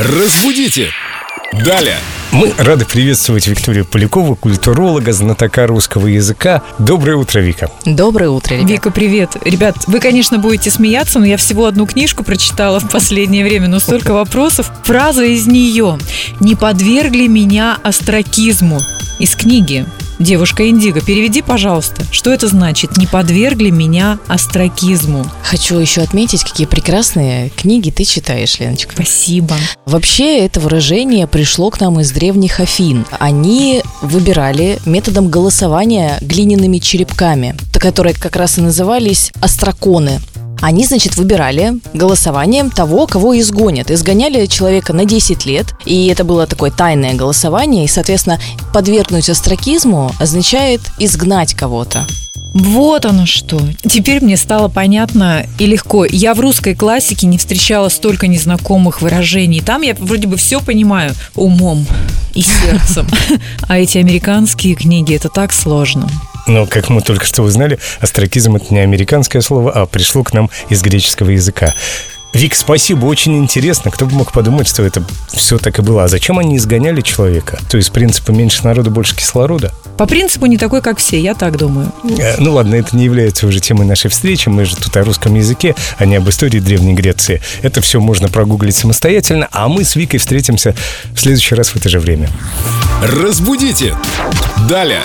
Разбудите! Далее! Мы рады приветствовать Викторию Полякову, культуролога, знатока русского языка. Доброе утро, Вика. Доброе утро, ребят. Вика, привет. Ребят, вы, конечно, будете смеяться, но я всего одну книжку прочитала в последнее время, но столько вопросов. Фраза из нее «Не подвергли меня остракизму» из книги Девушка Индиго, переведи, пожалуйста, что это значит? Не подвергли меня остракизму. Хочу еще отметить, какие прекрасные книги ты читаешь, Леночка. Спасибо. Вообще, это выражение пришло к нам из древних Афин. Они выбирали методом голосования глиняными черепками, которые как раз и назывались остраконы. Они, значит, выбирали голосованием того, кого изгонят. Изгоняли человека на 10 лет, и это было такое тайное голосование, и, соответственно, подвергнуть остракизму означает изгнать кого-то. Вот оно что. Теперь мне стало понятно и легко. Я в русской классике не встречала столько незнакомых выражений. Там я вроде бы все понимаю умом и сердцем. А эти американские книги, это так сложно. Но, как мы только что узнали, астракизм – это не американское слово, а пришло к нам из греческого языка. Вик, спасибо, очень интересно. Кто бы мог подумать, что это все так и было. А зачем они изгоняли человека? То есть, принципа меньше народу, больше кислорода? По принципу не такой, как все, я так думаю. Э, ну ладно, это не является уже темой нашей встречи. Мы же тут о русском языке, а не об истории Древней Греции. Это все можно прогуглить самостоятельно, а мы с Викой встретимся в следующий раз в это же время. Разбудите! Далее!